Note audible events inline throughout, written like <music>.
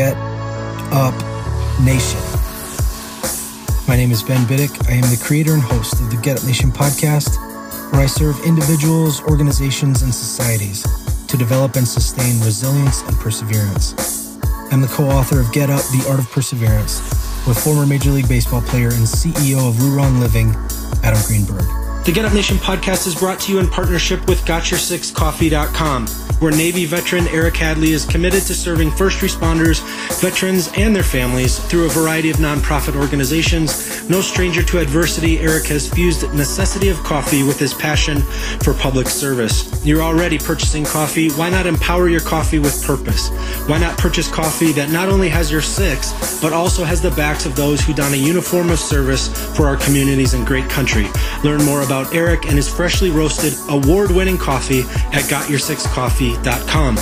Get Up Nation. My name is Ben Biddick. I am the creator and host of the Get Up Nation podcast, where I serve individuals, organizations, and societies to develop and sustain resilience and perseverance. I'm the co author of Get Up The Art of Perseverance with former Major League Baseball player and CEO of LuRong Living, Adam Greenberg. The Get Up Nation podcast is brought to you in partnership with GotYourSixCoffee.com where Navy veteran Eric Hadley is committed to serving first responders, veterans, and their families through a variety of nonprofit organizations. No stranger to adversity, Eric has fused necessity of coffee with his passion for public service. You're already purchasing coffee. Why not empower your coffee with purpose? Why not purchase coffee that not only has your six, but also has the backs of those who don a uniform of service for our communities and great country? Learn more about Eric and his freshly roasted, award winning coffee at GotYourSixCoffee.com com.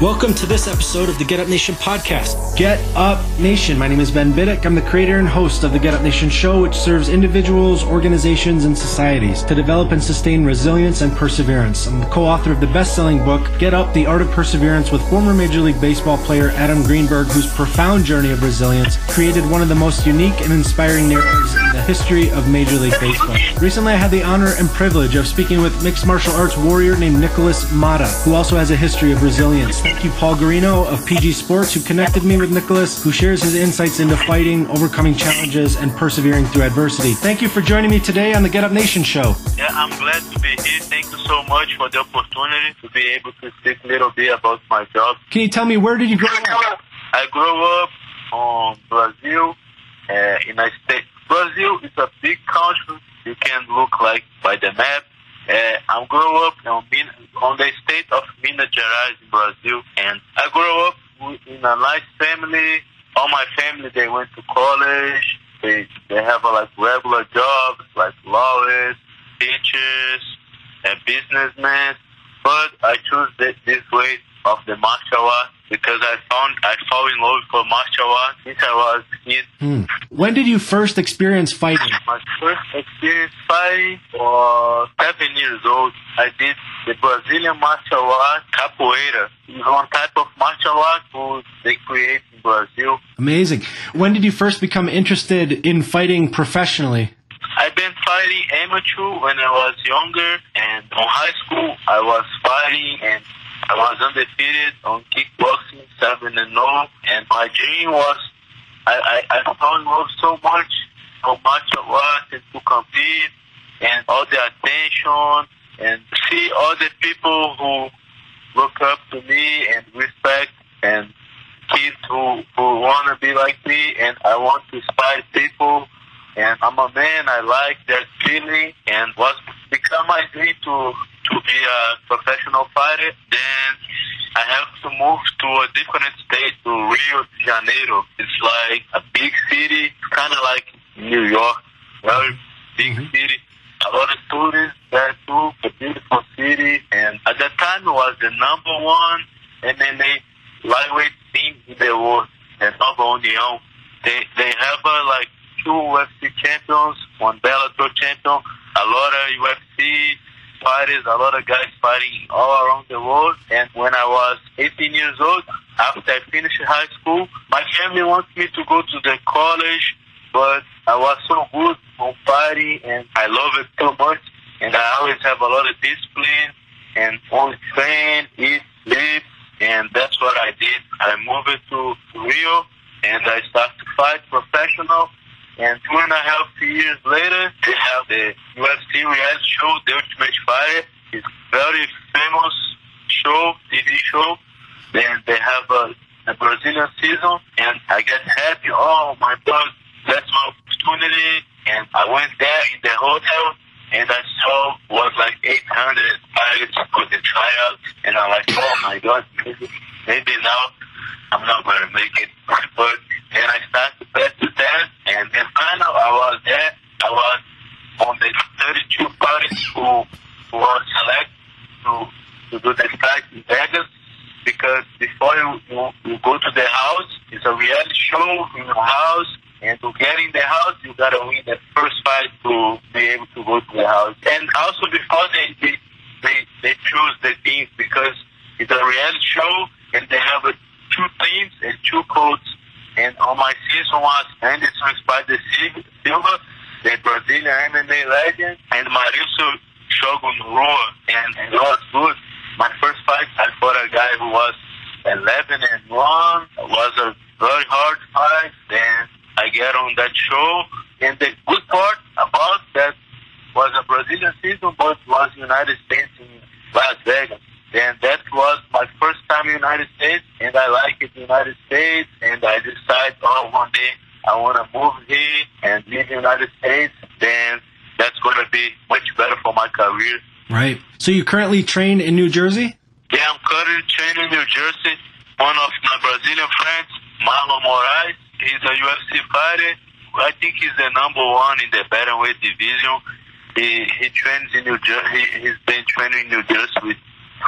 Welcome to this episode of the Get Up Nation podcast. Get Up Nation. My name is Ben Biddick. I'm the creator and host of the Get Up Nation show, which serves individuals, organizations, and societies to develop and sustain resilience and perseverance. I'm the co-author of the best-selling book, Get Up, The Art of Perseverance with former Major League Baseball player Adam Greenberg, whose profound journey of resilience created one of the most unique and inspiring narratives history of Major League Baseball. Recently, I had the honor and privilege of speaking with mixed martial arts warrior named Nikolas Motta, who also has a history of resilience. Thank you, Paul Guarino of PG Sports, who connected me with Nikolas, who shares his insights into fighting, overcoming challenges, and persevering through adversity. Thank you for joining me today on the Get Up Nation show. Yeah, I'm glad to be here. Thank you so much for the opportunity to be able to speak a little bit about my job. Can you tell me where did you grow up? I grew up on Brazil, uh, in a state. Brazil is a big country. You can look like by the map. Uh, I grew up on, on the state of Minas Gerais in Brazil, and I grew up in a nice family. All my family they went to college. They they have a, like regular jobs like lawyers, teachers, and businessmen. But I this, this way of the martial art because I found I fell in love with martial art since I was kid. Hmm. When did you first experience fighting? My first experience fighting was seven years old. I did the Brazilian martial art capoeira. It's one type of martial art who they create in Brazil. Amazing. When did you first become interested in fighting professionally? I've been fighting amateur when I was younger, and on high school I was fighting and I was undefeated on kickboxing, seven and zero, and my dream was I I, I in love so much how much I was and to compete and all the attention and see all the people who look up to me and respect and kids who who want to be like me and I want to inspire people and I'm a man. I like that feeling and was become my dream to to be a professional fighter, then I have to move to a different state, to Rio de Janeiro. It's like a big city, kind of like New York, very big mm-hmm. city. A lot of tourists there too, a beautiful city. And at that time, it was the number one MMA lightweight team in the world, the Nova União. They, they have uh, like two UFC champions, one Bellator champion, a lot of UFC fighters, a lot of guys fighting all around the world. And when I was 18 years old, after I finished high school, my family wanted me to go to the college, but I was so good on fighting and I love it so much. And I always have a lot of discipline and only train, eat, sleep, and that's what I did. I moved to Rio and I started to fight professional. And two and a half years later, they have the UFC reality show, The Ultimate Fighter. It's very famous show, TV show. Then they have a, a Brazilian season, and I get happy. Oh my God, that's my opportunity. And I went there in the hotel, and I saw was like 800 pilots for the tryout, and I'm like, oh my God, maybe, maybe now I'm not going to make it. But then I started to the test, and then finally I was there. I was on the 32 parties who, was selected to, to do the flight in Vegas because before you, you, you go to the house, it's a reality show in your house, and to get in the house, you gotta win the first fight to be able to go to the house. And also before they they they, they choose the teams because it's a reality show, and they have a, two teams and two codes. And on my season was Anderson Spider Silva, the Brazilian MMA legend, and Mauricio Shogun and it was good. My first fight, I fought a guy who was 11 and 1. It was a very hard fight. Then I get on that show. And the good part about that was a Brazilian season, but was United States in Las Vegas. And that was my first time in the United States, and I like it in the United States, and I decided, oh, one day I want to move here and live in the United States, then that's going to be much better for my career. Right. So you currently train in New Jersey? Yeah, I'm currently training in New Jersey. One of my Brazilian friends, Marlon Moraes, he's a UFC fighter. I think he's the number one in the bantamweight division. He he trains in New Jersey. He's been training in New Jersey with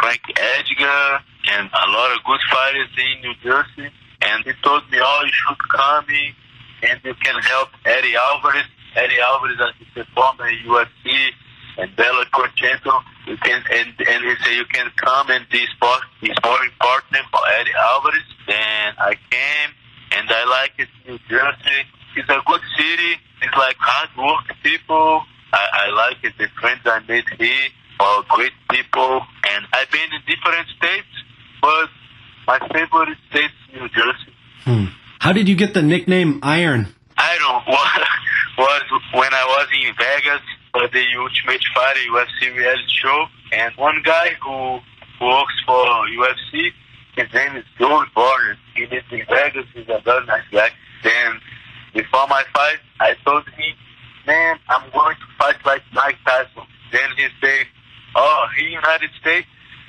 Frank Edgar and a lot of good fighters in New Jersey. And he told me, oh, you should come in and you can help Eddie Alvarez. Eddie Alvarez is a former UFC and Bellator champion. You can and and he said you can come and be sport sparring partner for Eddie Alvarez. Then I came and I like it. New Jersey. It's a good city. It's like hard work people. I, I like it. The friends I made here are great people. And I've been in different states, but my favorite state is New Jersey. Hmm. How did you get the nickname Iron? I don't <laughs> was, was when I was in Vegas for the Ultimate Fighter UFC reality show, and one guy who, who works for UFC, his name is Joey Barnes. He lives in Vegas. He's a very nice guy. Then before my fight, I told him, "Man, I'm going to fight like Mike Tyson." Then he said, "Oh, here in the United States,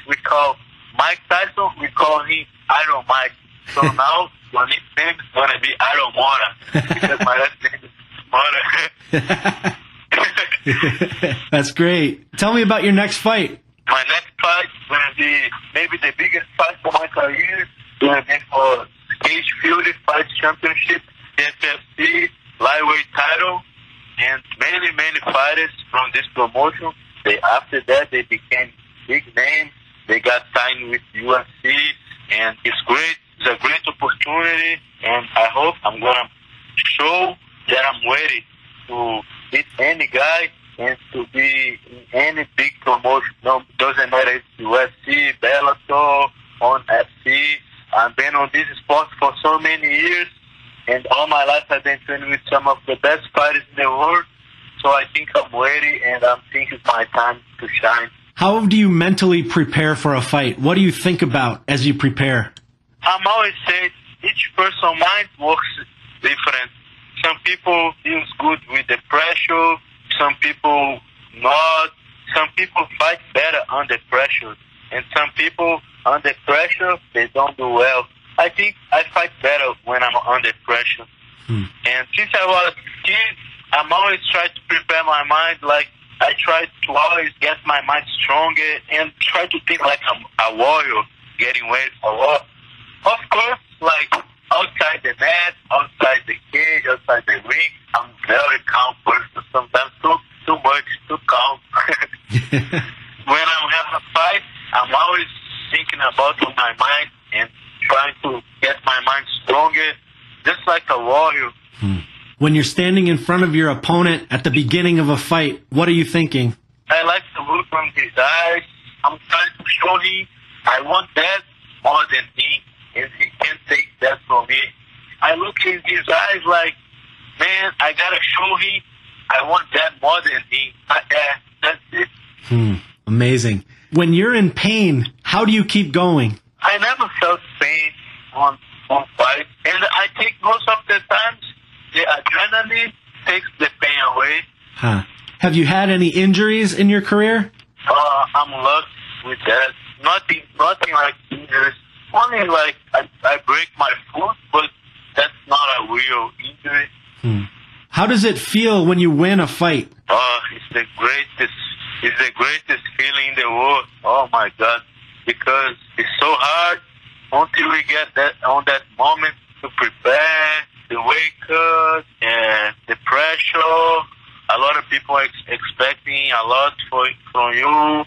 we call Mike Tyson, we call him Iron Mike." So <laughs> now my nickname is gonna be Iron Motta because my last name is Motta. <laughs> That's great. Tell me about your next fight. My next fight is gonna be maybe the biggest fight for my career. Gonna be for Cage Fury Fight Championship, FFC lightweight title, and many many fighters from this promotion. They after that they became big names. They got signed with UFC, and it's great. It's a great opportunity, and I hope I'm gonna show that I'm ready to beat any guy and to be in any big promotion. No, doesn't matter if UFC, Bellator, ONE FC. I've been on this sport for so many years, and all my life I've been training with some of the best fighters in the world. So I think I'm ready, and I think it's my time to shine. How do you mentally prepare for a fight? What do you think about as you prepare? I'm always saying each person's mind works different. Some people feels good with the pressure. Some people not. Some people fight better under pressure, and some people under pressure they don't do well. I think I fight better when I'm under pressure. Hmm. And since I was a kid, I'm always trying to prepare my mind. Like I try to always get my mind stronger and try to think like I'm a warrior getting ready for war. Of course, like outside the net, outside the cage, outside the ring, I'm very calm person. Sometimes too too much, too calm. <laughs> when I'm having a fight, I'm always thinking about my mind and trying to get my mind stronger, just like a warrior. Hmm. When you're standing in front of your opponent at the beginning of a fight, what are you thinking? I like to look from his eyes. I'm trying to show him I want that more than me, and he can't take that from me. I look in his eyes like, man, I gotta show him I want that more than him. Uh, yeah, that's it. Hmm. Amazing. When you're in pain, how do you keep going? I never felt pain on on fight, and I think most of the times the adrenaline takes the pain away. Huh. Have you had any injuries in your career? Uh, I'm lucky with that. Nothing, nothing like injuries. Only like I, I break my foot, but that's not a real injury. Hmm. How does it feel when you win a fight? Oh, it's the greatest, it's the greatest feeling in the world. Oh my God, because it's so hard until we get that on that moment to prepare, the wake and the pressure. A lot of people are ex- expecting a lot for, from you,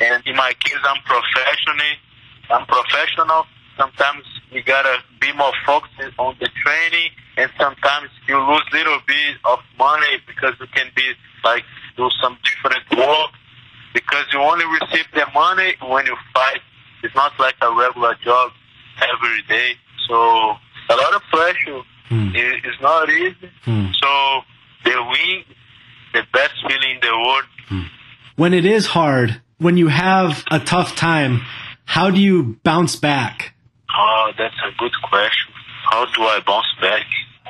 and in my case, I'm professional. I'm professional. Sometimes you gotta be more focused on the training, and sometimes you lose little bit of money because you can be like do some different work because you only receive the money when you fight. It's not like a regular job every day. So a lot of pressure. Hmm. It, it's not easy. Hmm. So the win, the best feeling in the world. Hmm. When it is hard, when you have a tough time, how do you bounce back? Oh, that's a good question. How do I bounce back?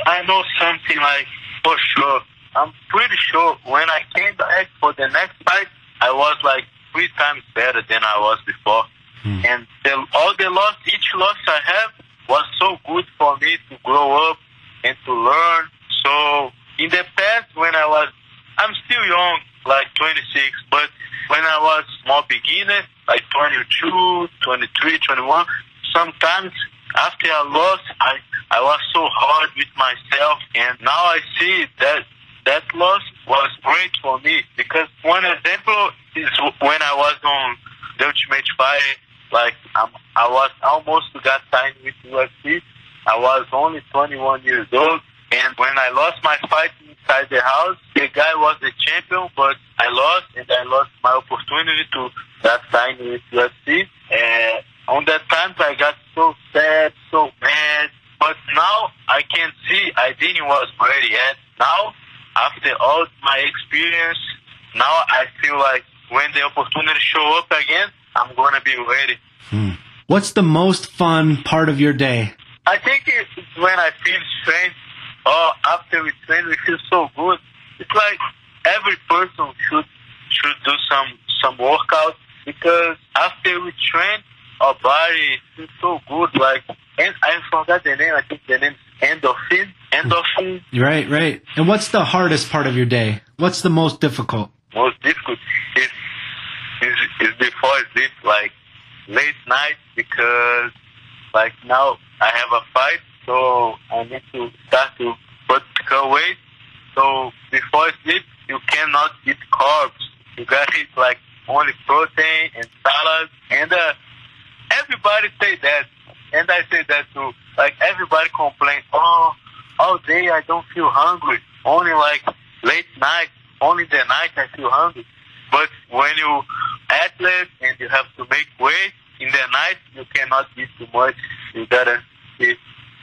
I know something like for sure. I'm pretty sure when I came back for the next fight, I was like three times better than I was before. Hmm. And the, all the loss, each loss I have was so good for me to grow up and to learn. So in the past, when I was, I'm still young, like 26, but when I was more beginner, like 22, 23, 21, sometimes after I lost, I, I was so hard with myself. And now I see that that loss was great for me because one example is when I was on the Ultimate Fighter, like I'm, I was almost got signed with UFC. I was only 21 years old, and when I lost my fight inside the house, the guy was the champion, but I lost, and I lost my opportunity to get signed with UFC. And uh, on that time, I got so sad, so mad. But now I can see I didn't was ready yet. Now, after all my experience, now I feel like when the opportunity show up again, I'm gonna be ready. Hmm. What's the most fun part of your day? I think it's when I feel strength or after we train, we feel so good. It's like every person should should do some some workout because after we train, our body feels so good. Like and I forgot the name. I think the name is endorphin. Endorphin. Right, right. And what's the hardest part of your day? What's the most difficult? most difficult is is, is before sleep, like late night, because like now I have a fight, so I need to start to put weight. So before sleep, you cannot eat carbs. You gotta eat like only protein and salad. And uh, everybody say that, and I say that too. Like everybody complain, oh, all day I don't feel hungry. Only like late night, only the night I feel hungry. But when you athlete and you have to make weight in the night, you cannot eat too much. You gotta eat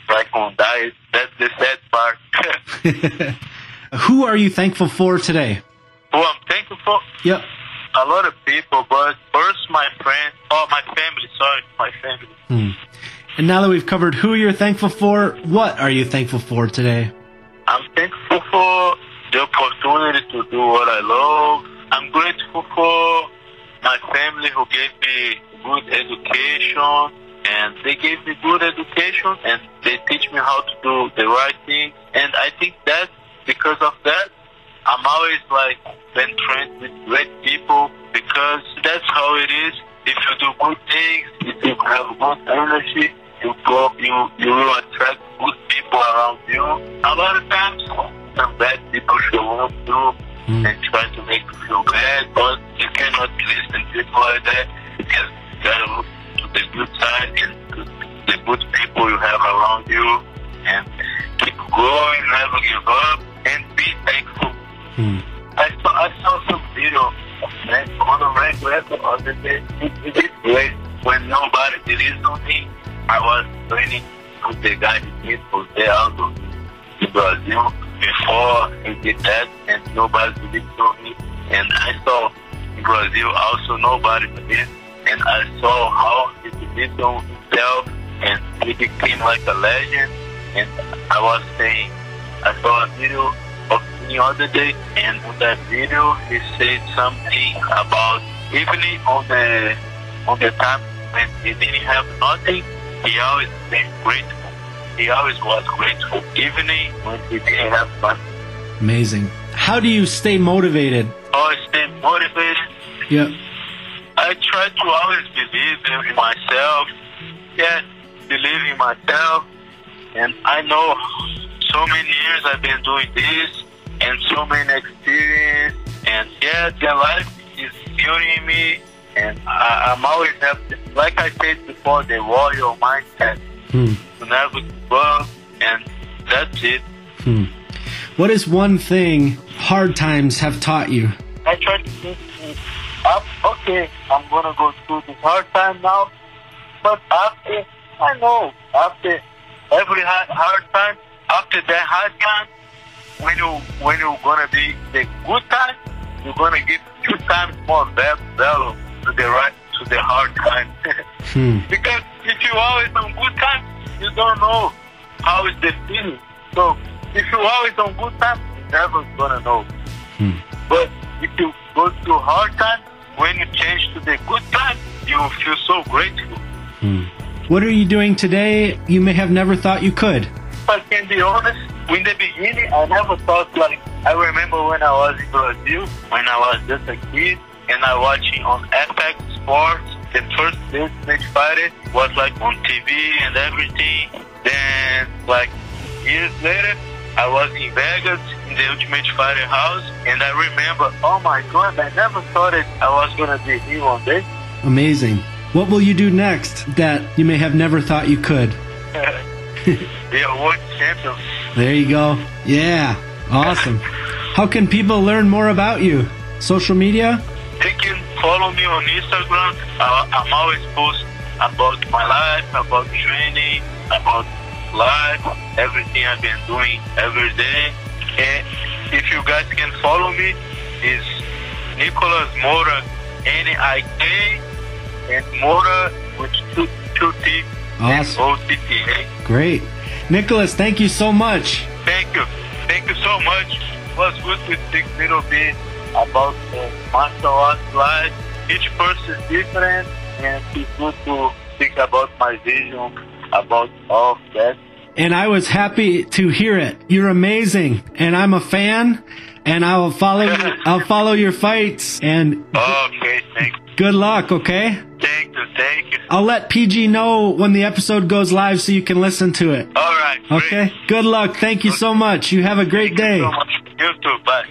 like on diet. That's the sad part. <laughs> Who are you thankful for today? Who I'm thankful for? Yep. A lot of people, but first my friend, oh my family. Sorry, my family. Hmm. And now that we've covered who you're thankful for, what are you thankful for today? I'm thankful for the opportunity to do what I love. I'm grateful for my family who gave me good education and they gave me good education and they teach me how to do the right thing. And I think that because of that, I'm always like been trained with great people because that's how it is. If you do good things, if you have good energy, you go, you you will attract good people around you. A lot of times, some bad people show up too hmm. and try to make you feel bad, but you cannot listen to people like that. You just gotta look to the good side and the good people you have around you, and keep going, never give up, and be thankful. Hmm. I saw I saw some video of that on a rank record on the day. It, it is great when nobody believes on me. I was training with the guy he did Jose Aldo in Brazil before he did that, and nobody believed in me. And I saw in Brazil also nobody believed, and I saw how he believed on himself, and he became like a legend. And I was saying, I saw a video of me other day, and on that video he said something about even on the on the time when he didn't have nothing, he always been grateful. He always was grateful, even when he didn't have money. Amazing. How do you stay motivated? Oh, always stay motivated. Yeah. I try to always believe in myself. Yes, believe in myself. And I know so many years I've been doing this and so many experience. And yeah, the life is building me. And I, I'm always have, like I said before, the warrior mindset Hmm. to never give up. And that's it. Hmm. What is one thing hard times have taught you? I try to think, up, okay, I'm gonna go through this hard time now, but after, I know, after every hard, hard time, after that hard time, when you when you're gonna be the good time, you're gonna give two times more va- value to the right to the hard time. <laughs> Hmm. because if you always on good time, you don't know how is the feeling. So if you always on good time, you never gonna know. Hmm. But if you go through hard time, when you change to the good time, you feel so grateful. Hmm. What are you doing today you may have never thought you could? I can be honest, in the beginning, I never thought like, I remember when I was in Brazil, when I was just a kid, and I watching on FX Sports, the first Ultimate Fighter was like on TV and everything. Then, like, years later, I was in Vegas the Ultimate Fighter house, and I remember, oh my god, I never thought it I was gonna be here one day. Amazing. What will you do next that you may have never thought you could? <laughs> <laughs> be a world champion. There you go. Yeah. Awesome. <laughs> How can people learn more about you? Social media? They can follow me on Instagram. Uh, I'm always post about my life, about training, about life, everything I've been doing every day. And if you guys can follow me, is Nikolas Motta, N-I-K, and Motta with two, two T, Awesome. O-T-T-A. Eh? Great. Nikolas, thank you so much. Thank you. Thank you so much. It was good to speak a little bit about the martial arts life. Each person is different, and it's good to think about my vision about all of that. And I was happy to hear it. You're amazing, and I'm a fan, and I will follow you. <laughs> I'll follow your fights, and Okay, thank good luck. Okay. Thank you, thank you. I'll let PG know when the episode goes live so you can listen to it. All right, great. Okay. Good luck. Thank you so much. You have a great Thank you day. so much. You too, bye.